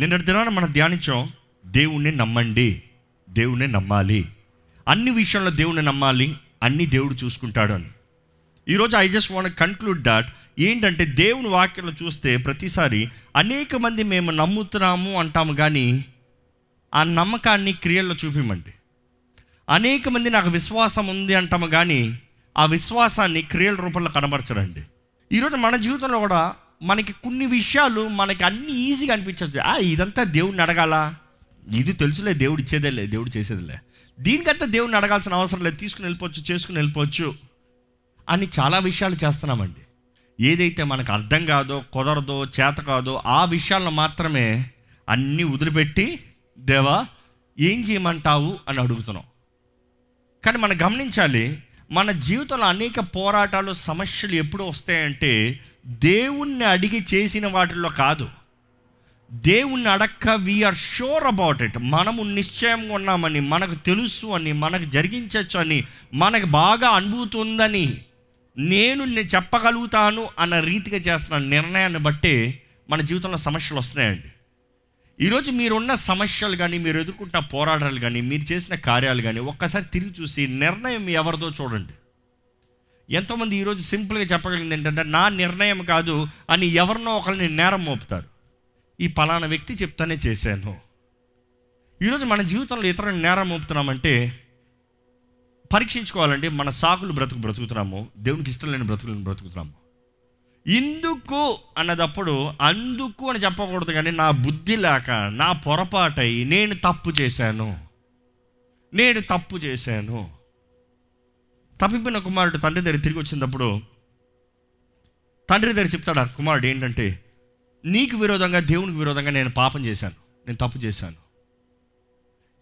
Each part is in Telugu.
నిన్నటి దినాన మనం ధ్యానించాం దేవుణ్ణి నమ్మండి దేవుణ్ణి నమ్మాలి. అన్ని విషయంలో దేవుణ్ణి నమ్మాలి అన్ని దేవుడు చూసుకుంటాడు అని. ఈరోజు I just want conclude that ఏంటంటే దేవుని వాక్యంలో చూస్తే ప్రతిసారి అనేక మంది మేము నమ్ముతున్నాము అంటాము కానీ ఆ నమ్మకాన్ని క్రియల్లో చూపిమండి. అనేక మంది నాకు విశ్వాసం ఉంది అంటాము కానీ ఆ విశ్వాసాన్ని క్రియల రూపంలో కనబరచరండి. ఈరోజు మన జీవితంలో కూడా మనకి కొన్ని విషయాలు మనకి అన్ని ఈజీగా అనిపించవచ్చు. ఆ ఇదంతా దేవుడిని అడగాల? ఇది తెలుసులే దేవుడు ఇచ్చేదేలే దేవుడు చేసేదిలే. దీనికంతా దేవుడిని అడగాల్సిన అవసరం లేదు తీసుకుని వెళ్ళిపోవచ్చు చేసుకుని వెళ్ళిపోవచ్చు అని చాలా విషయాలు చేస్తున్నామండి. ఏదైతే మనకు అర్థం కాదో కుదరదో చేత కాదో ఆ విషయాలను మాత్రమే అన్నీ వదిలిపెట్టి దేవా ఏం చేయమంటావు అని అడుగుతున్నాం. కానీ మనం గమనించాలి మన జీవితంలో అనేక పోరాటాలు సమస్యలు ఎప్పుడు వస్తాయంటే దేవుణ్ణి అడిగి చేసిన వాటిల్లో కాదు. దేవుణ్ణి అడక్క వీఆర్ షూర్ అబౌట్ ఇట్ మనము నిశ్చయంగా ఉన్నామని మనకు తెలుసు అని మనకు జరిగించవచ్చు అని మనకు బాగా అనుభూతి ఉందని నేను చెప్పగలుగుతాను అన్న రీతిగా చేస్తున్న నిర్ణయాన్ని బట్టి మన జీవితంలో సమస్యలు వస్తున్నాయండి. ఈరోజు మీరున్న సమస్యలు కానీ మీరు ఎదుర్కొంటున్న పోరాటాలు కానీ మీరు చేసిన కార్యాలు కానీ ఒక్కసారి తిరిగి చూసి నిర్ణయం ఎవరిదో చూడండి. ఎంతోమంది ఈరోజు సింపుల్గా చెప్పగలిగింది ఏంటంటే నా నిర్ణయం కాదు అని ఎవరినో ఒకరిని నేరం మోపుతారు. ఈ పలానా వ్యక్తి చెప్తానే చేశాను. ఈరోజు మన జీవితంలో ఇతరులను నేరం మోపుతున్నామంటే పరీక్షించుకోవాలంటే మన సాకులు బ్రతుకు బ్రతుకుతున్నాము దేవునికి ఇష్టం లేని బ్రతుకులను బ్రతుకుతున్నాము. ఇందుకు అన్నదప్పుడు అందుకు అని చెప్పకూడదు కానీ నా బుద్ధి లేక నా పొరపాటై నేను తప్పు చేశాను. నేను తప్పు చేశాను. తప్పిపోయిన కుమారుడు తండ్రి దగ్గర తిరిగి వచ్చినప్పుడు తండ్రి దగ్గర చెప్తాడు ఆ కుమారుడు ఏంటంటే నీకు విరోధంగా దేవునికి విరోధంగా నేను పాపం చేశాను. నేను తప్పు చేశాను.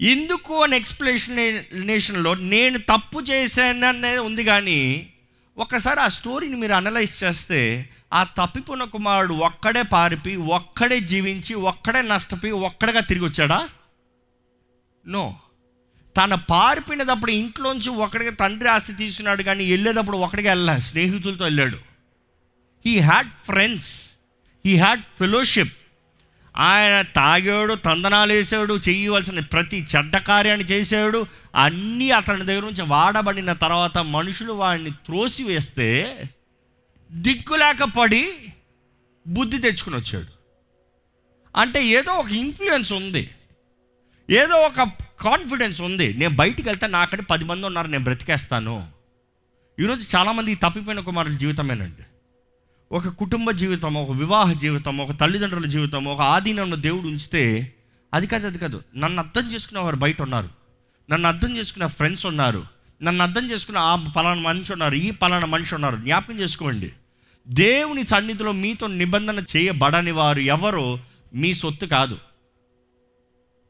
ఎందుకు అని ఎక్స్ప్లెనేషన్లో నేను తప్పు చేశాను అనేది ఉంది కానీ ఒక్కసారి ఆ స్టోరీని మీరు అనలైజ్ చేస్తే ఆ తప్పిపోయిన కుమారుడు ఒక్కడే పారిపి ఒక్కడే జీవించి ఒక్కడే నష్టపోయి ఒక్కడగా తిరిగి వచ్చాడా? నో. తన పారిపోయినప్పుడు ఇంట్లోంచి ఒకడికి తండ్రి ఆస్తి తీసుకున్నాడు కానీ వెళ్ళేటప్పుడు ఒకడికి వెళ్ళా స్నేహితులతో వెళ్ళాడు. He had friends he had fellowship ఆయన తాగాడు తందనాలు వేసాడు చేయవలసిన ప్రతి చెడ్డ కార్యాన్ని చేశాడు. అన్నీ అతని దగ్గర నుంచి వాడబడిన తర్వాత మనుషులు వాడిని త్రోసి వేస్తే దిక్కులేక పడి బుద్ధి తెచ్చుకుని వచ్చాడు. అంటే ఏదో ఒక ఇన్ఫ్లుయెన్స్ ఉంది. ఏదో ఒక కాన్ఫిడెన్స్ ఉంది. నేను బయటికి వెళ్తే నాకంటే పది మంది ఉన్నారు నేను బ్రతికేస్తాను. ఈరోజు చాలామంది తప్పిపోయిన కుమారుల జీవితమేనండి. ఒక కుటుంబ జీవితం ఒక వివాహ జీవితం ఒక తల్లిదండ్రుల జీవితం ఒక ఆధీనంలో దేవుడు ఉంచితే అది కాదు అది కాదు. నన్ను అర్థం చేసుకునే వారు బయట ఉన్నారు. నన్ను అర్థం చేసుకునే ఫ్రెండ్స్ ఉన్నారు. నన్ను అర్థం చేసుకున్న ఆ పలానా మనిషి ఉన్నారు ఈ పలానా మనిషి ఉన్నారు. జ్ఞాపకం చేసుకోండి. దేవుని సన్నిధిలో మీతో నిబంధన చేయబడని వారు ఎవరో మీ సొత్తు కాదు.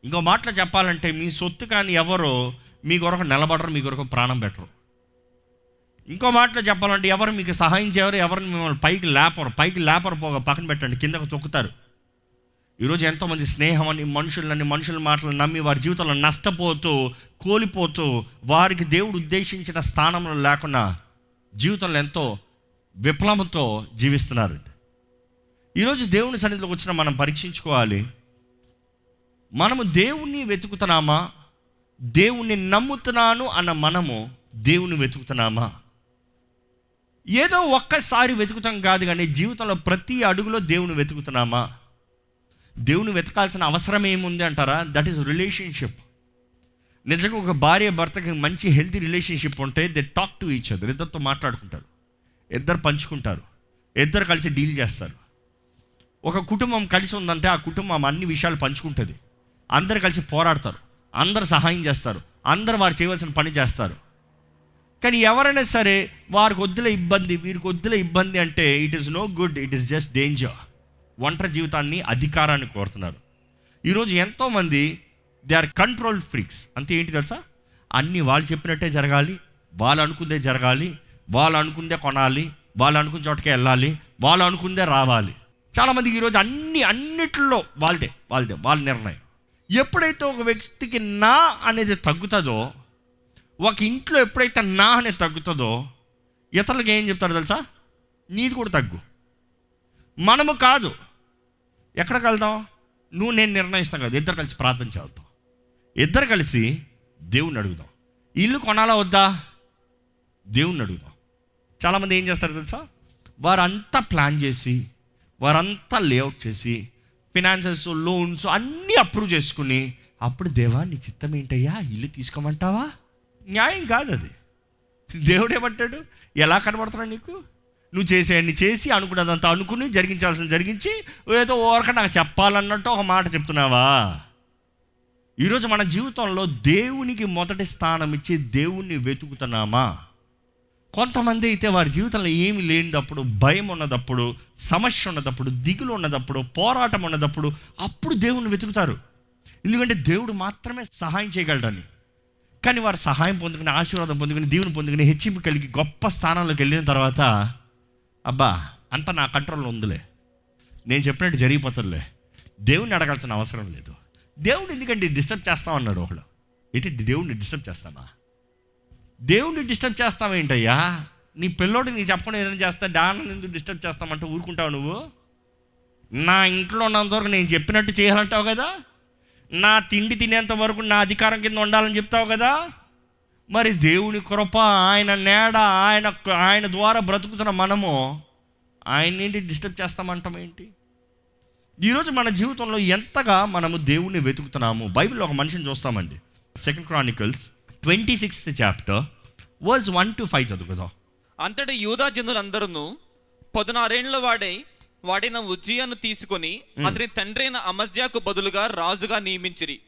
ఇంకో మాటలు చెప్పాలంటే మీ సొత్తు కానీ ఎవరో మీ కొరకు నిలబడరు మీ కొరకు ప్రాణం పెట్టరు. ఇంకో మాటలో చెప్పాలంటే ఎవరు మీకు సహాయం చేయరు ఎవరిని మిమ్మల్ని పైకి లేపరు. పైకి లేపరు పోగా పక్కన పెట్టండి కిందకు తొక్కుతారు. ఈరోజు ఎంతోమంది స్నేహం అని మనుషులని మనుషుల మాటలు నమ్మి వారి జీవితంలో నష్టపోతూ కోల్పోతూ వారికి దేవుడు ఉద్దేశించిన స్థానంలో లేకుండా జీవితంలో ఎంతో విప్లవంతో జీవిస్తున్నారు ఈరోజు దేవుని సన్నిధిలోకి వచ్చిన మనం పరీక్షించుకోవాలి. మనము దేవుణ్ణి వెతుకుతున్నామా? దేవుణ్ణి నమ్ముతున్నాను అన్న మనము దేవుని వెతుకుతున్నామా? ఏదో ఒక్కసారి వెతుకుతాం కాదు కానీ జీవితంలో ప్రతి అడుగులో దేవుని వెతుకుతున్నామా? దేవుని వెతకాల్సిన అవసరం ఏముంది అంటారా? దట్ ఈస్ రిలేషన్షిప్ నిజంగా ఒక భార్య భర్తకి మంచి హెల్తీ రిలేషన్షిప్ ఉంటే they talk to each other ఇద్దరితో మాట్లాడుకుంటారు. ఇద్దరు పంచుకుంటారు. ఇద్దరు కలిసి డీల్ చేస్తారు. ఒక కుటుంబం కలిసి ఉందంటే ఆ కుటుంబం అన్ని విషయాలు పంచుకుంటుంది. అందరు కలిసి పోరాడతారు. అందరు సహాయం చేస్తారు. అందరు వారు చేయవలసిన పని చేస్తారు. కానీ ఎవరైనా సరే వారికి వద్దులే ఇబ్బంది వీరికి వద్దులే ఇబ్బంది అంటే it is no good it is just danger ఒంటరి జీవితాన్ని అధికారాన్ని కోరుతున్నారు. ఈరోజు ఎంతోమంది దే ఆర్ కంట్రోల్ ఫ్రీక్స్ అంతే ఏంటి తెలుసా? అన్నీ వాళ్ళు చెప్పినట్టే జరగాలి వాళ్ళు అనుకుందే జరగాలి వాళ్ళు అనుకుందే కొనాలి వాళ్ళు అనుకున్న చోటకే వెళ్ళాలి వాళ్ళు అనుకుందే రావాలి. చాలామందికి ఈరోజు అన్ని అన్నిట్లో వాళ్ళదే వాళ్ళదే వాళ్ళ నిర్ణయం. ఎప్పుడైతే ఒక వ్యక్తికి నా అనేది తగ్గుతుందో ఒక ఇంట్లో ఎప్పుడైతే నా అనేది తగ్గుతుందో ఇతరులకు ఏం చెప్తారు తెలుసా? నీది కూడా తగ్గు. మనము కాదు. ఎక్కడికి వెళ్దాం? నువ్వు నేను నిర్ణయిస్తాం కదా ఇద్దరు కలిసి ప్రార్థన చేద్దాం. ఇద్దరు కలిసి దేవుణ్ణి అడుగుదాం. ఇల్లు కొనాలా వద్దా? దేవుణ్ణి అడుగుదాం. చాలామంది ఏం చేస్తారు తెలుసా? వారంతా ప్లాన్ చేసి వారంతా లేఅవుట్ చేసి ఫినాన్సెస్ లోన్స్ అన్నీ అప్రూవ్ చేసుకుని అప్పుడు దేవా నీ చిత్తం ఏంటయ్యా? ఇల్లు తీసుకోమంటావా? న్యాయం కాదు అది. దేవుడు ఏమంటాడు? ఎలా కనబడుతున్నాడు నీకు? నువ్వు చేసేయన్ని చేసి అనుకున్నదంతా అనుకుని జరిగించాల్సింది జరిగించి ఏదో ఓరక నాకు చెప్పాలన్నట్టు ఒక మాట చెప్తున్నావా? ఈరోజు మన జీవితంలో దేవునికి మొదటి స్థానం ఇచ్చి దేవుణ్ణి వెతుకుతున్నామా? కొంతమంది అయితే వారి జీవితంలో ఏమి లేనిదప్పుడు భయం ఉన్నదప్పుడు సమస్య ఉన్నదప్పుడు దిగులు ఉన్నదప్పుడు పోరాటం ఉన్నదప్పుడు అప్పుడు దేవుణ్ణి వెతుకుతారు. ఎందుకంటే దేవుడు మాత్రమే సహాయం చేయగలడని. కానీ వారు సహాయం పొందుకుని ఆశీర్వాదం పొందుకుని దీవుని పొందుకుని హెచ్చింపు కలిగి గొప్ప స్థానంలోకి వెళ్ళిన తర్వాత అబ్బా అంత నా కంట్రోల్లో ఉందిలే. నేను చెప్పినట్టు జరిగిపోతుందిలే. దేవుణ్ణి అడగాల్సిన అవసరం లేదు. దేవుడు ఎందుకంటే డిస్టర్బ్ చేస్తాం అన్నాడు ఒకడు. ఏంటి దేవుణ్ణి డిస్టర్బ్ చేస్తామా? దేవుణ్ణి డిస్టర్బ్ చేస్తావేంటయ్యా నీ పిల్లోడికి నీ చెప్పకుండా ఏదైనా చేస్తా డాన్ని ఎందుకు డిస్టర్బ్ చేస్తామంటే ఊరుకుంటావు నువ్వు? నా ఇంట్లో ఉన్నంత వరకు నేను చెప్పినట్టు చేయాలంటావు కదా? నా తిండి తినేంత వరకు నా అధికారం కింద ఉండాలని చెప్తావు కదా? మరి దేవుని కృప ఆయన నేడ ఆయన ఆయన ద్వారా బ్రతుకుతున్న మనము ఆయన ఏంటి డిస్టర్బ్ చేస్తామంటాం ఏంటి? ఈరోజు మన జీవితంలో ఎంతగా మనము దేవుణ్ణి వెతుకుతున్నాము? బైబిల్లో ఒక మనిషిని చూస్తామండి. Second chronicles twenty sixth chapter verse one two five చదువుకుందాం. అంతటి యూదా జనులందరూ పదునారేండ్ల వాడై వాడిన ఉజ్జియాను తీసుకొని అతని తండ్రి అయిన అమజ్యాకు బదులుగా రాజుగా నియమించిరి.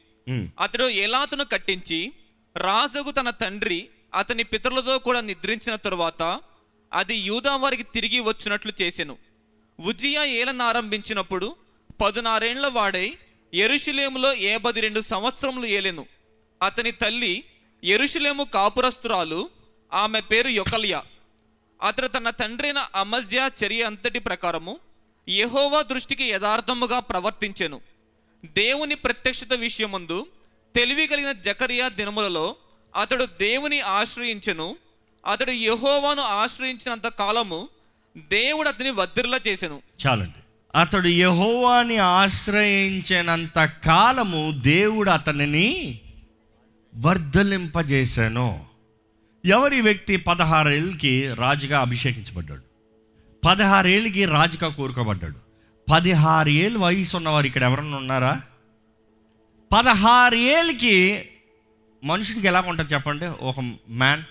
అతడు ఏలాతును కట్టించి రాజుకు తన తండ్రి అతని పితరులతో కూడా నిద్రించిన తరువాత అది యూదా వారికి తిరిగి వచ్చినట్లు చేసెను. ఉజ్జియా ఏలన ఆరంభించినప్పుడు పదునారేండ్ల వాడై ఎరుషులేములో ఏబది రెండు సంవత్సరములు ఏలెను. అతని తల్లి ఎరుషులేము కాపురస్తురాలు ఆమె పేరు యొకల్యా. అతడు తన తండ్రైన అమజ్యా చర్య అంతటి ప్రకారము యహోవా దృష్టికి యథార్థముగా ప్రవర్తించెను. దేవుని ప్రత్యక్షత విషయమందు తెలివి కలిగిన జకరియా దినములలో అతడు దేవుని ఆశ్రయించెను. అతడు యహోవాను ఆశ్రయించినంత కాలము దేవుడు అతని వద్దిర్లా చేసెను. చాలండి. అతడు యహోవాని ఆశ్రయించినంత కాలము దేవుడు అతనిని వర్ధలింపజేశాను ఎవరి వ్యక్తి పదహారేళ్ళకి రాజుగా అభిషేకించబడ్డాడు? పదహారేళ్ళకి రాజుగా కోరుకోబడ్డాడు. పదహారు ఏళ్ళు వయసు ఉన్నవారు ఇక్కడ ఎవరన్నా ఉన్నారా? పదహారు ఏళ్ళకి మనుషుడికి ఎలా ఉంటుంది చెప్పండి? ఒక man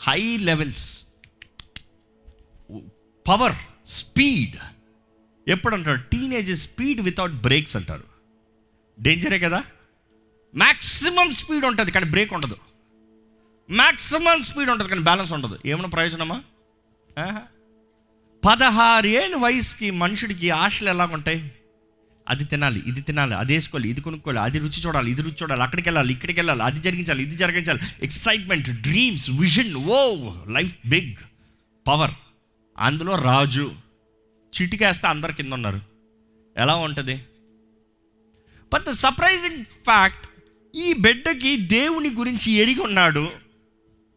high levels power speed ఎప్పుడు అంటారు టీనేజ్ స్పీడ్ వితౌట్ బ్రేక్స్ అంటారు డేంజరే కదా? మ్యాక్సిమం స్పీడ్ ఉంటుంది కానీ బ్రేక్ ఉండదు. మ్యాక్సిమం స్పీడ్ ఉంటుంది కానీ బ్యాలెన్స్ ఉండదు. ఏమైనా ప్రయోజనమా? ఆహా. పదహారు వయసుకి మనుషుడికి ఆశలు ఎలా ఉంటాయి అది తినాలి ఇది తినాలి అది వేసుకోవాలి ఇది కొనుక్కోవాలి అది రుచి చూడాలి ఇది రుచి చూడాలి అక్కడికి వెళ్ళాలి ఇక్కడికి వెళ్ళాలి అది జరిగించాలి ఇది జరిగించాలి. Excitement dreams vision oh life big power అందులో రాజు చిటికేస్తే అందరి కింద ఉన్నారు. ఎలా ఉంటుంది? బట్ ద సర్ప్రైజింగ్ ఫ్యాక్ట్ ఈ బిడ్డకి దేవుని గురించి ఎరిగి ఉన్నాడు.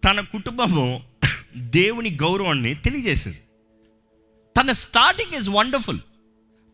తన కుటుంబము దేవుని గౌరవాన్ని తెలియజేసింది. తన స్టార్టింగ్ ఇస్ వండర్ఫుల్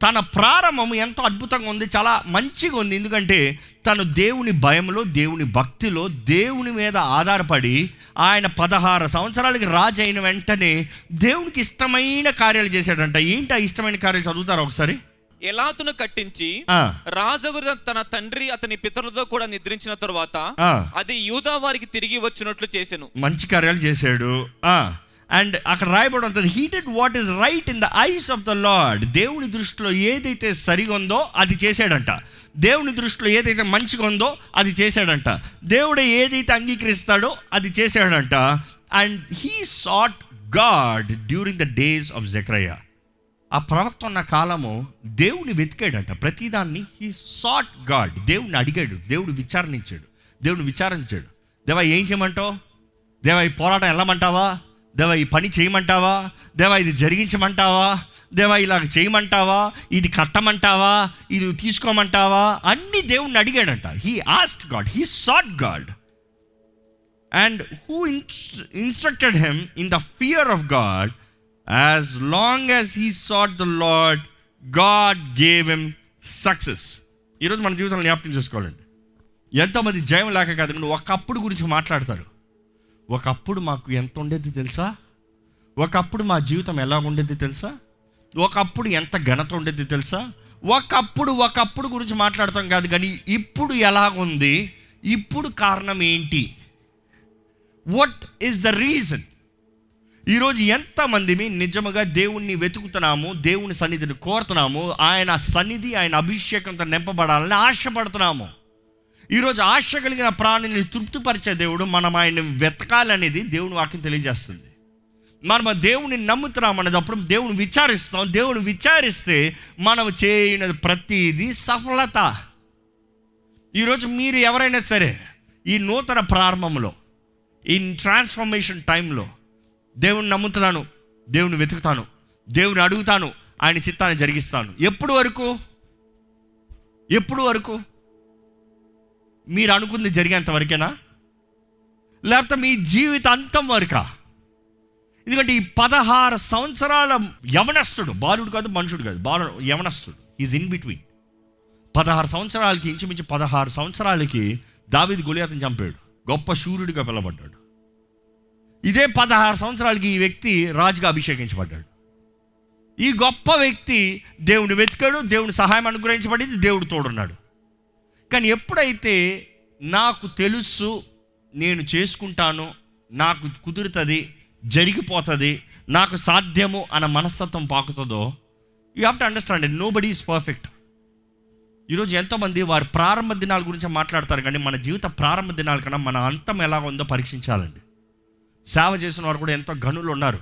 తన ప్రారంభం ఎంతో అద్భుతంగా ఉంది చాలా మంచిగా ఉంది. ఎందుకంటే తను దేవుని భయంలో దేవుని భక్తిలో దేవుని మీద ఆధారపడి ఆయన పదహారు సంవత్సరాలకి రాజు అయిన వెంటనే దేవునికి ఇష్టమైన కార్యాలు చేశాడంట. ఏంటి ఆ ఇష్టమైన కార్యాలు చదువుతారా ఒకసారి? ఎలాతును కట్టించి ఆ, రాజుగు తన తండ్రి అతని పితరులతో కూడా నిద్రించిన తరువాత. అది యూదా వారికి తిరిగి వచ్చినట్లు చేసెను. మంచి కార్యాలు చేశాడు. అండ్ అక్కడ రాయబడి ఉంటుంది he did what is right in the eyes of the lord దేవుని దృష్టిలో ఏదైతే సరిగా ఉందో అది చేశాడంట. దేవుని దృష్టిలో ఏదైతే మంచిగా ఉందో అది చేశాడంట. దేవుడు ఏదైతే అంగీకరిస్తాడో అది చేశాడంట. And he sought God during the days of Zechariah ఆ ప్రవక్త ఉన్న కాలము దేవుని వెతికాడంట. ప్రతిదాన్ని హీ సాట్ గాడ్ దేవుడిని అడిగాడు. దేవుడు విచారణించాడు. దేవుడు విచారించాడు. దేవా ఏం చేయమంటావు? దేవా ఈ పోరాటం వెళ్ళమంటావా? దేవా ఈ పని చేయమంటావా? దేవా ఇది జరిగించమంటావా? దేవా ఇలా చేయమంటావా? ఇది కట్టమంటావా? ఇది తీసుకోమంటావా? అన్ని దేవుణ్ణి అడిగాడంట. He asked God he sought God and who instructed him in the fear of God as long as he sought the lord God gave him success ఈరోజు మన జీవితంలో జ్ఞాపకం చేసుకోవాలండి. ఎంతోమంది జయం లేక కాదు కానీ ఒకప్పుడు గురించి మాట్లాడతారు. ఒకప్పుడు మాకు ఎంత ఉండేది తెలుసా? ఒకప్పుడు మా జీవితం ఎలా ఉండేది తెలుసా? ఒకప్పుడు ఎంత ఘనత ఉండేది తెలుసా? ఒకప్పుడు ఒకప్పుడు గురించి మాట్లాడతాం కాదు కానీ ఇప్పుడు ఎలాగుంది ఇప్పుడు కారణం ఏంటి? వాట్ ఈస్ ద రీజన్ ఈరోజు ఎంతమందిని నిజముగా దేవుణ్ణి వెతుకుతున్నాము దేవుని సన్నిధిని కోరుతున్నాము ఆయన సన్నిధి ఆయన అభిషేకంతో నింపబడాలని ఆశపడుతున్నాము ఈరోజు ఆశ కలిగిన ప్రాణిని తృప్తిపరిచే దేవుడు మనం ఆయన వెతకాలనేది దేవుని వాక్యం తెలియజేస్తుంది. మనం దేవుని నమ్ముతున్నాం అనేటప్పుడు దేవుని విచారిస్తాం దేవుని విచారిస్తే మనం చేయని ప్రతిదీ సఫలత. ఈరోజు మీరు ఎవరైనా సరే ఈ నూతన ప్రారంభంలో ఈ ట్రాన్స్ఫర్మేషన్ టైంలో దేవుని నమ్ముతున్నాను దేవుని వెతుకుతాను దేవుని అడుగుతాను ఆయన చిత్తాన్ని జరిగిస్తాను. ఎప్పుడు వరకు? ఎప్పుడు వరకు? మీరు అనుకుంది జరిగేంత వరకేనా? లేకపోతే మీ జీవిత అంతం వరకా? ఎందుకంటే ఈ పదహారు సంవత్సరాల యవనస్తుడు బాలుడు కాదు మనుషుడు కాదు బాలు యవనస్తుడు ఈజ్ ఇన్ బిట్వీన్ పదహారు సంవత్సరాలకి ఇంచుమించు పదహారు సంవత్సరాలకి దావిది గొలియాతని చంపాడు గొప్ప శూరుడిగా పిలవబడ్డాడు. ఇదే పదహారు సంవత్సరాలకి ఈ వ్యక్తి రాజుగా అభిషేకించబడ్డాడు. ఈ గొప్ప వ్యక్తి దేవుని వెతికాడు దేవుని సహాయం అనుగ్రహించబడింది దేవుడు తోడున్నాడు. కానీ ఎప్పుడైతే నాకు తెలుసు నేను చేసుకుంటాను నాకు కుదురుతుంది జరిగిపోతుంది నాకు సాధ్యము అన్న మనస్తత్వం పాకుతుందో you have to understand nobody is perfect ఈరోజు ఎంతోమంది వారి ప్రారంభ దినాల గురించి మాట్లాడతారు కానీ మన జీవిత ప్రారంభ దినాల కన్నా మన అంతం ఎలా ఉందో పరీక్షించాలండి. సేవ చేసిన వారు కూడా ఎంతో గనులు ఉన్నారు.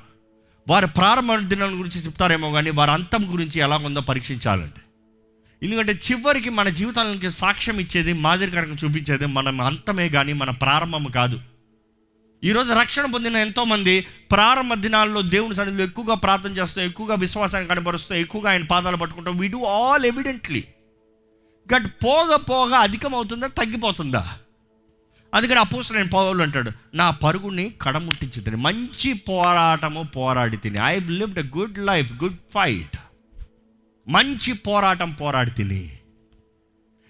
వారి ప్రారంభ దినాల గురించి చెప్తారేమో కానీ వారి అంతం గురించి ఎలా ఉందో పరీక్షించాలండి. ఎందుకంటే చివరికి మన జీవితానికి సాక్ష్యం ఇచ్చేది మాదిరికరంగా చూపించేది మనం అంతమే కానీ మన ప్రారంభం కాదు. ఈరోజు రక్షణ పొందిన ఎంతోమంది ప్రారంభ దినాల్లో దేవుని సన్నిధిలో ఎక్కువగా ప్రార్థన చేస్తాం ఎక్కువగా విశ్వాసాన్ని కనబరుస్తాం ఎక్కువగా ఆయన పాదాలు పట్టుకుంటాం we do all evidently got పోగ పోగ అధికమవుతుందా తగ్గిపోతుందా? అందుకని అపోసిన నేను పౌలు అంటాడు నా పరుగుని కడముట్టించి తిని మంచి పోరాటము పోరాడి తిని. I lived a good life good fight మంచి పోరాటం పోరాడి తిని.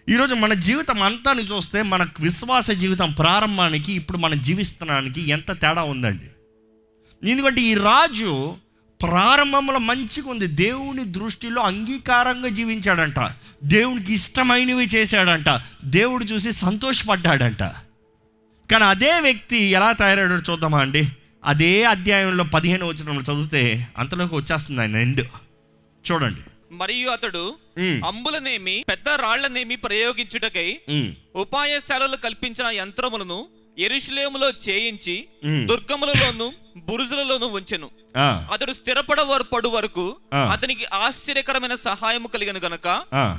ఈరోజు మన జీవితం అంతాన్ని చూస్తే మన విశ్వాస జీవితం ప్రారంభానికి ఇప్పుడు మనం జీవిస్తున్నానికి ఎంత తేడా ఉందండి. ఎందుకంటే ఈ రాజు ప్రారంభంలో మంచిగా ఉంది. దేవుని దృష్టిలో అంగీకారంగా జీవించాడంట. దేవునికి ఇష్టమైనవి చేశాడంట. దేవుడు చూసి సంతోషపడ్డాడంట. కానీ అదే వ్యక్తి ఎలా తయారయ్యాడో చూద్దామా అండి. అదే అధ్యాయంలో పదిహేను వచ్చిన చదివితే అంతలోకి వచ్చేస్తుంది ఆయన ఎండ్. చూడండి. మరియు అతడు అంబులనేమి పెద్ద రాళ్ళనేమి ప్రయోగించుటకై ఉపాయశాలలు కల్పించిన యంత్రములను ఎరుషులేములో చేయించి. దుర్గములలోను బురుజులలోను ఉంచెను. అతడు స్థిరపడవరు పడు వరకు. అతనికి ఆశ్చర్యకరమైన సహాయము కలిగను గనక.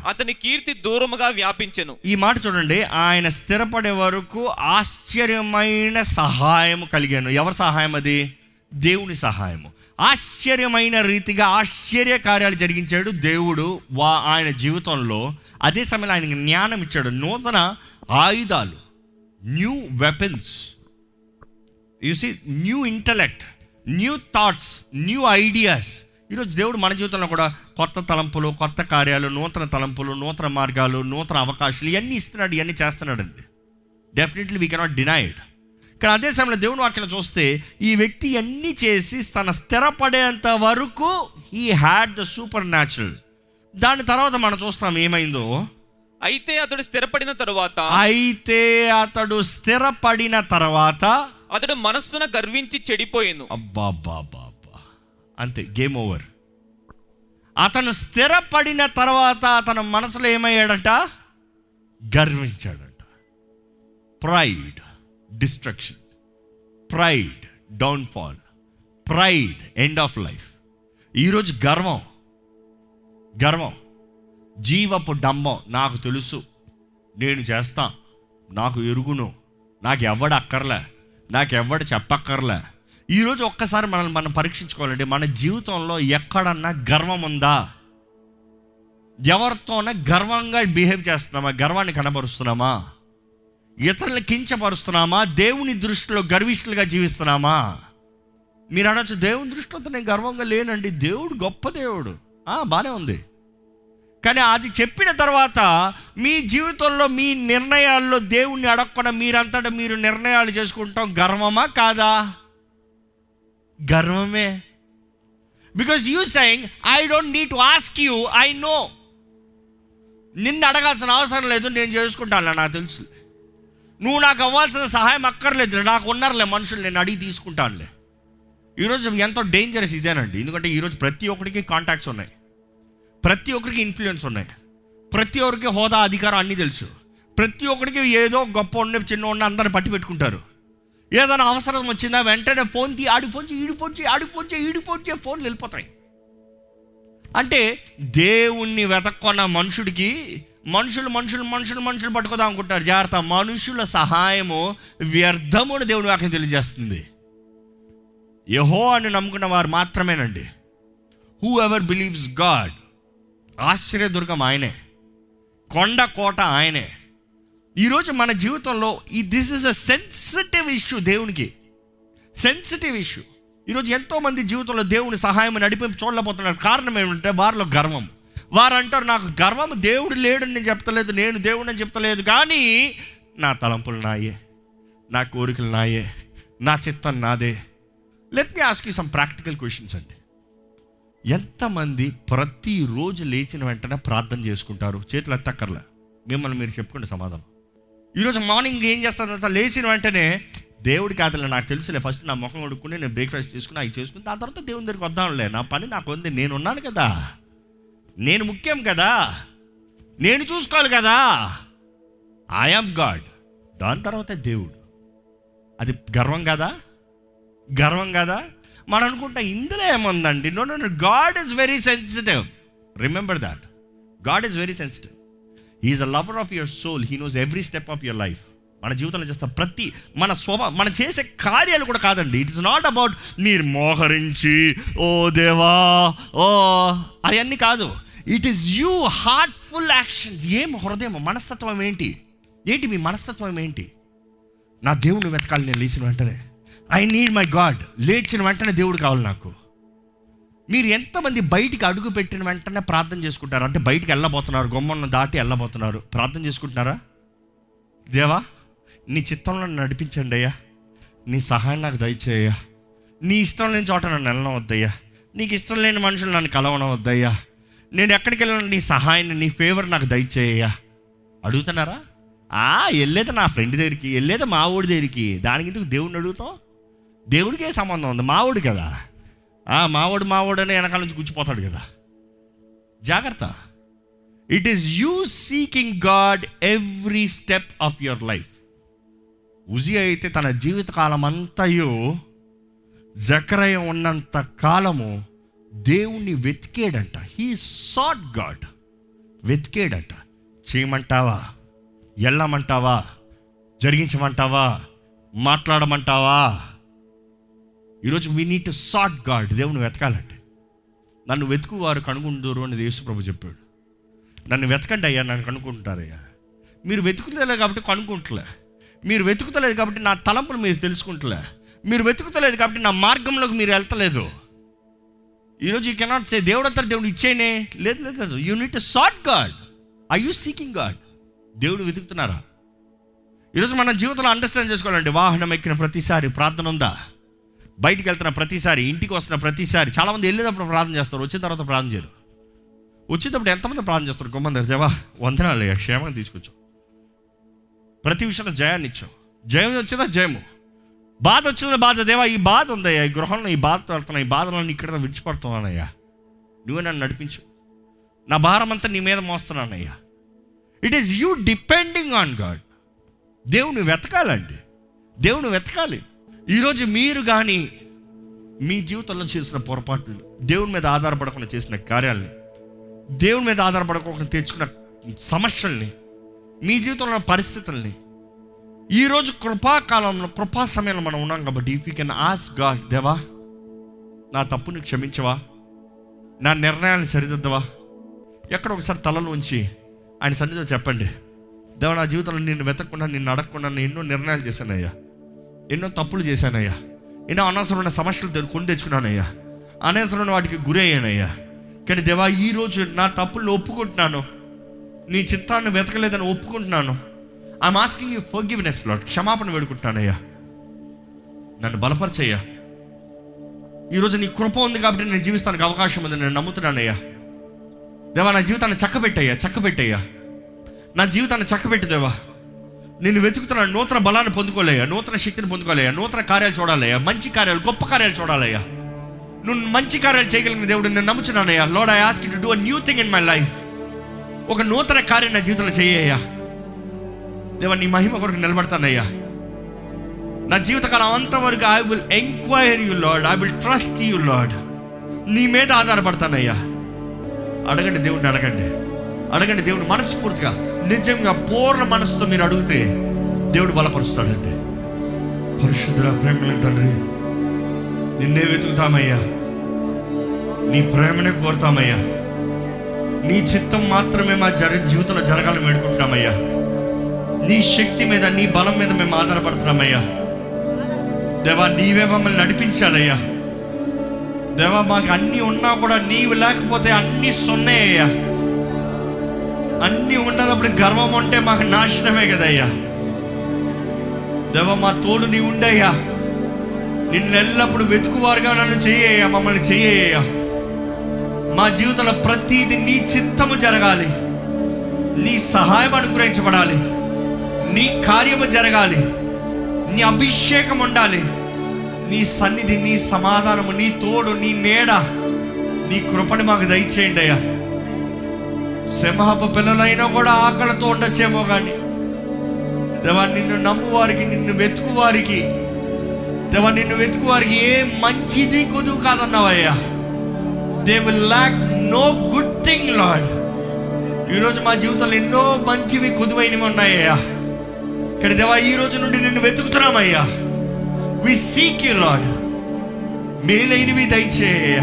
అతని కీర్తి దూరముగా వ్యాపించెను. ఈ మాట చూడండి ఆయన స్థిరపడే వరకు ఆశ్చర్యమైన సహాయం కలిగాను. ఎవరి సహాయం అది దేవుని సహాయము. ఆశ్చర్యమైన రీతిగా ఆశ్చర్య కార్యాలు జరిగించాడు. దేవుడు వా ఆయన జీవితంలో అదే సమయంలో ఆయనకి జ్ఞానం ఇచ్చాడు. నూతన ఆయుధాలు new weapons see new intellect new thoughts new ideas ఈరోజు దేవుడు మన జీవితంలో కూడా కొత్త తలంపులు కొత్త కార్యాలు నూతన తలంపులు నూతన మార్గాలు నూతన అవకాశాలు ఇవన్నీ ఇస్తున్నాడు ఇవన్నీ చేస్తున్నాడండి. డెఫినెట్లీ వీ కెనాట్ డినైడ్ కానీ అదే సమయంలో దేవుని వాక్యం చూస్తే ఈ వ్యక్తి అన్నీ చేసి తన స్థిరపడేంత వరకు he had the supernatural దాని తర్వాత మనం చూస్తాం ఏమైందో? అయితే అతడు స్థిరపడిన తరువాత అయితే అతడు స్థిరపడిన తర్వాత అతడు మనస్సున గర్వించి చెడిపోయాను. అబ్బా అబ్బా అంతే గేమ్ ఓవర్ అతను స్థిరపడిన తర్వాత అతను మనసులో ఏమయ్యాడంట? గర్వించాడంట. Pride destruction pride downfall pride end of life ఈరోజు గర్వం గర్వం జీవపు డంబం నాకు తెలుసు. నేను చేస్తా నాకు ఎరుగును నాకు ఎవడు అక్కర్లే నాకు ఎవడు చెప్పక్కర్లే. ఈరోజు ఒక్కసారి మనల్ని మనం పరీక్షించుకోవాలండి మన జీవితంలో ఎక్కడన్నా గర్వం ఉందా? ఎవరితోనే గర్వంగా బిహేవ్ చేస్తున్నామా? గర్వాన్ని కనబరుస్తున్నామా? ఇతరులు కించపరుస్తున్నామా? దేవుని దృష్టిలో గర్విష్ఠులుగా జీవిస్తున్నామా? మీరు అనొచ్చు దేవుని దృష్టిలో నేను గర్వంగా లేనండి. దేవుడు గొప్ప దేవుడు. బాగానే ఉంది. కానీ అది చెప్పిన తర్వాత మీ జీవితంలో మీ నిర్ణయాల్లో దేవుణ్ణి అడగకుండా మీరంతటా మీరు నిర్ణయాలు చేసుకుంటాం. గర్వమా కాదా? గర్వమే. Because you saying I don't need to ask you I know నిన్ను అడగాల్సిన అవసరం లేదు నేను చేసుకుంటాను నాకు తెలుసు. నువ్వు నాకు అవ్వాల్సిన సహాయం అక్కర్లేదు నాకు ఉన్నారులే మనుషులు నేను అడిగి తీసుకుంటానులే. ఈరోజు ఎంతో డేంజరస్ ఇదేనండి. ఎందుకంటే ఈరోజు ప్రతి ఒక్కరికి కాంటాక్ట్స్ ఉన్నాయి. ప్రతి ఒక్కరికి ఇన్ఫ్లుయెన్స్ ఉన్నాయి. ప్రతి ఒక్కరికి హోదా అధికారం అన్నీ తెలుసు. ప్రతి ఒక్కరికి ఏదో గొప్ప ఉన్న చిన్న ఉన్న అందరిని పట్టి పెట్టుకుంటారు. ఏదైనా అవసరం వచ్చిందా వెంటనే ఫోన్ తీ ఆడి ఫోన్ చేయి ఈడి ఫోన్ చేయి ఆడి ఫోన్ చేయి ఈడి ఫోన్ చేయి ఫోన్లు వెళ్ళిపోతాయి. అంటే దేవుణ్ణి వెతక్కున్న మనుషుడికి మనుషులు మనుషులు మనుషులు మనుషులు పట్టుకోదాం అనుకుంటారు జాగ్రత్త మనుషుల సహాయము వ్యర్థముని దేవుని వాక్యం తెలియజేస్తుంది. యహో అని నమ్ముకున్న వారు మాత్రమేనండి. హూ ఎవర్ బిలీవ్స్ గాడ్ ఆశ్చర్యదుర్గం ఆయనే. కొండ కోట ఆయనే. ఈరోజు మన జీవితంలో ఈ this is a sensitive issue దేవునికి. సెన్సిటివ్ ఇష్యూ ఈరోజు ఎంతోమంది జీవితంలో దేవుని సహాయం నడిపి చూడలేకపోతున్నారు. కారణం ఏమంటే వారిలో గర్వం. వారు అంటారు నాకు గర్వం దేవుడు లేడని నేను చెప్తలేదు నేను దేవుడని చెప్తలేదు కానీ నా తలంపులు నాయే నా కోరికలు నాయే నా చిత్తం నాదే. Let me ask you some practical questions అండి. ఎంతమంది ప్రతిరోజు లేచిన వెంటనే ప్రార్థన చేసుకుంటారు? చేతులు ఎత్తక్కర్లే. మిమ్మల్ని మీరు చెప్పుకోండి సమాధానం. ఈరోజు మార్నింగ్ ఏం చేస్తారంత లేచిన వెంటనే దేవుడి కాదులే నాకు తెలుసులే. ఫస్ట్ నా ముఖం కొడుకుని నేను బ్రేక్ఫాస్ట్ చేసుకుని అవి చేసుకుని దాని తర్వాత దేవుని దగ్గరికి వద్దాంలే. నా పని నాకు ఉంది నేను ఉన్నాను కదా. నేను ముఖ్యం కదా. నేను చూసుకోవాలి కదా. ఐఆమ్ గాడ్ దాని తర్వాత దేవుడు. అది గర్వం కదా? గర్వం కదా? మనం అనుకుంటా ఇందులో ఏముందండి? No no God is very sensitive remember that God is very sensitive is a lover of your soul he knows every step of your life మన జీవితంలో చేస్తా ప్రతి మన స్వభా మనం చేసే కార్యాలు కూడా కాదండి. ఇట్ ఇస్ నాట్ అబౌట్ మీరు మోహరించి ఓ దేవా ఓ అవన్నీ కాదు. It is you heartful actions ఏం హృదయం? మనస్తత్వం ఏంటి? ఏంటి మీ మనస్తత్వం ఏంటి? నా దేవుని వెతకాలి నేను లేచిన వెంటనే. ఐ నీడ్ మై గాడ్ లేచిన వెంటనే దేవుడు కావాలి నాకు. మీరు ఎంతమంది బయటికి అడుగు పెట్టిన వెంటనే ప్రార్థన చేసుకుంటారు? అంటే బయటికి వెళ్ళబోతున్నారు గొమ్మను దాటి వెళ్ళబోతున్నారు. ప్రార్థన చేసుకుంటున్నారా? దేవా నీ చిత్తంలో నన్ను నడిపించండి అయ్యా. నీ సహాయం నాకు దయచేయ్యా నీ ఇష్టం లేని చోట నన్ను వెళ్ళడం వద్దయ్యా నీకు ఇష్టం లేని మనుషులు నన్ను కలవడం వద్దయ్యా నేను ఎక్కడికి వెళ్ళినా? నీ సహాయాన్ని నీ ఫేవర్ నాకు దయచేయ అడుగుతున్నారా? ఆ వెళ్ళేది నా ఫ్రెండ్ దగ్గరికి వెళ్ళేది మా ఊడి దగ్గరికి. దానికి ఎందుకు దేవుడిని అడుగుతాం దేవుడికే సంబంధం ఉంది మావోడు కదా. ఆ మావోడు మావోడు అని వెనకాల నుంచి కూర్చిపోతాడు కదా. జాగ్రత్త. It is you seeking God every step of your life ఉజి అయితే తన జీవితకాలం అంతయు జకరయ ఉన్నంత కాలము దేవుణ్ణి వెతికేడంట. He sought God వెతికేడంట. చేయమంటావా? వెళ్ళమంటావా జరిగించమంటావా? మాట్లాడమంటావా? ఈరోజు we need to sought God దేవుని వెతకాలంటే. నన్ను వెతుకు వారు కనుగొందరు అని యేసుప్రభు చెప్పాడు. నన్ను వెతకండి అయ్యా నన్ను కనుక్కుంటారయ్యా. మీరు వెతుకుతలేదు కాబట్టి కనుక్కుంటలే. మీరు వెతుకుతలేదు కాబట్టి నా తలంపులు మీరు తెలుసుకుంటలే. మీరు వెతుకుతలేదు కాబట్టి నా మార్గంలోకి మీరు వెళ్తలేదు. ఈరోజు యూ కెనాట్ సే దేవుడు అంతా దేవుడు ఇచ్చేనే లేదు లేదు లేదు. You need sought God I you seeking God దేవుడు వెతుకుతున్నారా? ఈరోజు మన జీవితంలో అండర్స్టాండ్ చేసుకోవాలండి. వాహనం ఎక్కిన ప్రతిసారి ప్రార్థన ఉందా? బయటికి వెళ్తున్న ప్రతిసారి ఇంటికి వస్తున్న ప్రతిసారి చాలామంది వెళ్ళేటప్పుడు ప్రార్థన చేస్తారు వచ్చిన తర్వాత ప్రార్థన చేయరు. వచ్చేటప్పుడు ఎంతమంది ప్రార్థన చేస్తారు? గొమ్మని దేవా వందనాలు క్షేమాన్ని తీసుకొచ్చాం తీసుకొచ్చావు. ప్రతి విషయంలో జయాన్ని ఇచ్చావు. జయం వచ్చేదా? జయము. బాధ వచ్చిన బాధ. దేవా ఈ బాధ ఉందయ్యా ఈ గృహంలో ఈ బాధతో వెళ్తున్నా ఈ బాధలను ఇక్కడ విడిచిపడుతున్నానయ్యా నువ్వే నన్ను నడిపించు. నా భారం అంతా నీ మీద మోస్తున్నానయ్యా it is you depending on God దేవుని వెతకాలండి. దేవుని వెతకాలి. ఈరోజు మీరు కానీ మీ జీవితంలో చేసిన పొరపాట్లు దేవుని మీద ఆధారపడకుండా చేసిన కార్యాలని దేవుని మీద ఆధారపడకుండా తెచ్చుకున్న సమస్యల్ని మీ జీవితంలో ఉన్న పరిస్థితుల్ని ఈరోజు కృపాకాలంలో కృపా సమయంలో మనం ఉన్నాం కాబట్టి if you can ask God దేవా నా తప్పుని క్షమించవా? నా నిర్ణయాన్ని సరిదిద్దవా? ఎక్కడ ఒకసారి తలలో ఉంచి ఆయన సన్నిధిలో చెప్పండి. దేవ నా జీవితంలో నిన్ను వెతకకుండా నిన్ను అడగకుండా నేను ఎన్నో నిర్ణయాలు చేశానయ్యా. ఎన్నో తప్పులు చేశానయ్యా. ఎన్నో అనవసరమైన సమస్యలు తె- కొని తెచ్చుకున్నానయ్యా. అనవసరమైన వాటికి గురి అయ్యానయ్యా. కానీ దేవా ఈరోజు నా తప్పులు ఒప్పుకుంటున్నాను. నీ చిత్తాన్ని వెతకలేదని ఒప్పుకుంటున్నాను. I'm asking you forgiveness lord క్షమాపణ వేడుకుంటానయ్యా. నన్ను బలపరచయ్యా. ఈరోజు నీ కృప ఉంది కాబట్టి నేను జీవిస్తానికి అవకాశం ఉంది. నేను నమ్ముతున్నానయ్యా. దేవా నా జీవితాన్ని చక్కబెట్టయ్యా చక్కబెట్టయ్యా. నా జీవితాన్ని చక్కబెట్టు దేవా. నేను వెతుకుతున్న నూతన బలాన్ని పొందుకోలేయా నూతన శక్తిని పొందుకోలేయా నూతన కార్యాలు చూడాలయ్యా. మంచి కార్యాలు గొప్ప కార్యాలు చూడాలయ్యా. నువ్వు మంచి కార్యాలు చేయగలిగిన దేవుడు నేను నమ్ముచున్నానయ్యా lord I ask to do a new thing in my life ఒక నూతన కార్యం నా జీవితంలో చేయ్యా దేవా నీ మహిమ కొరకు నిలబడతానయ్యా. నా జీవితకాలం అంతవరకు I will enquire you lord I will trust you lord నీ మీద ఆధారపడతానయ్యా. అడగండి దేవుడిని అడగండి. అడగండి దేవుడు మనస్ఫూర్తిగా నిజంగా పూర్ణ మనసుతో మీరు అడిగితే దేవుడు బలపరుస్తాడండి. పరిశుద్ధ ప్రేమ తండ్రి నిన్నే వెతుకుతామయ్యా. నీ ప్రేమనే కోరుతామయ్యా. నీ చిత్తం మాత్రమే మా జరి జీవితంలో జరగాలని వేడుకుంటున్నామయ్యా. నీ శక్తి మీద నీ బలం మీద మేము ఆధారపడుతున్నామయ్యా దేవా నీవే మమ్మల్ని నడిపించాలయ్యా. దేవా మాకు అన్నీ ఉన్నా కూడా నీవు లేకపోతే అన్నీ సున్నాయ్యా అన్నీ ఉన్నదప్పుడు గర్వం ఉంటే మాకు నాశనమే కదయ్యా. దేవా మా తోడు నీ ఉండయ్యా నిన్ను ఎల్లప్పుడు వెతుకువారుగా నన్ను చెయ్యయ్యా మమ్మల్ని చేయయ్యా మా జీవితంలో ప్రతిది నీ చిత్తము జరగాలి. నీ సహాయం అనుగ్రహించబడాలి. నీ కార్యము జరగాలి. నీ అభిషేకం ఉండాలి. నీ సన్నిధి నీ సమాధానము నీ తోడు నీ నీడ నీ కృపని మాకు దయచేయండి అయ్యా. సింహపు పిల్లలైనా కూడా ఆకలితో ఉండొచ్చేమో కానీ దేవా నిన్ను నమ్మువారికి నిన్ను వెతుకువారికి దేవా నిన్ను వెతుకువారికి ఏ మంచిది కొదువు కాదన్నావయ్యా. They will lack no good thing lord ఈరోజు మా జీవితంలో ఎన్నో మంచివి కొదువైనవి ఉన్నాయ్యా ఇక్కడ దేవా ఈ రోజు నుండి నిన్ను వెతుకుతున్నామయ్యా. వి సీక్ యూ లాడ్ మేలైనవి దయచేయ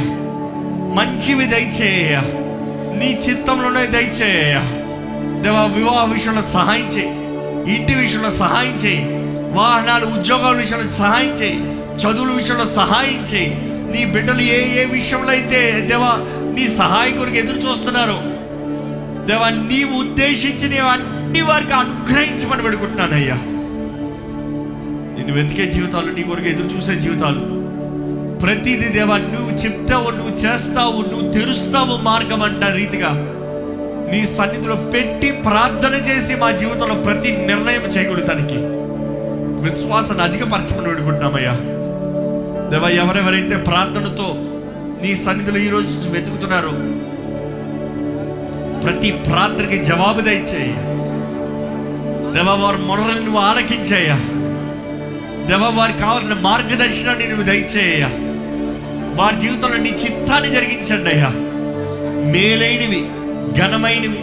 మంచివి దయచేయ నీ చిత్తంలోనే దయచేయ దేవా వివాహ విషయంలో సహాయం చేయి. ఇంటి విషయంలో సహాయం చేయి. వాహనాలు ఉద్యోగాల విషయంలో సహాయం చేయి. చదువుల విషయంలో సహాయం చేయి. నీ బిడ్డలు ఏ ఏ విషయంలో అయితే దేవా నీ సహాయకుడికి ఎదురు చూస్తున్నారు దేవా నీవు ఉద్దేశించిన అన్ని వారికి అనుగ్రహించమని పెడుకుంటున్నానయ్యా నిన్ను వెతికే జీవితాలు నీ కొరకు ఎదురు చూసే జీవితాలు. ప్రతిదీ దేవా నువ్వు చెప్తావు నువ్వు చేస్తావు నువ్వు తెరుస్తావు మార్గం అంట రీతిగా నీ సన్నిధిలో పెట్టి ప్రార్థన చేసి మా జీవితంలో ప్రతి నిర్ణయం చేయగలుగుతానికి విశ్వాసాన్ని అధికపరచమని వేడుకుంటున్నామయ్యా. దేవా ఎవరెవరైతే ప్రార్థనతో నీ సన్నిధిలో ఈరోజు వెతుకుతున్నారో ప్రతి ప్రార్థనకి జవాబు ఇచ్చేయ్యా దేవ వారి మొరలు నువ్వు ఆలకించేయ్యా. దేవ వారికి కావాల్సిన మార్గదర్శనాన్ని నువ్వు దయచేయ వారి జీవితంలో నీ చిత్తాన్ని జరిగించండి అయ్యా. మేలైనవి ఘనమైనవి.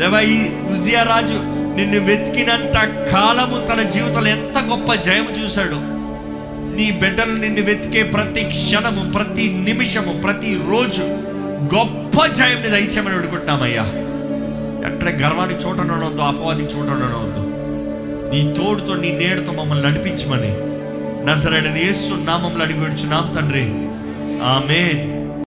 దేవ ఈ ఉజియా రాజు నిన్ను వెతికినంత కాలము తన జీవితంలో ఎంత గొప్ప జయము చూశాడు. నీ బిడ్డలు నిన్ను వెతికే ప్రతి క్షణము ప్రతి నిమిషము ప్రతి రోజు గొప్ప జయంని దయచేయమని అడుగుంటున్నామయ్యా వెంటనే గర్వానికి చూడనవద్దు ఉండవద్దు అపవాదికి చోట నీ తోడుతో నీ నేడుతో మమ్మల్ని నడిపించమని. నజరైన యేసు నామంలో అడిగి నామ తండ్రి. ఆమెన్.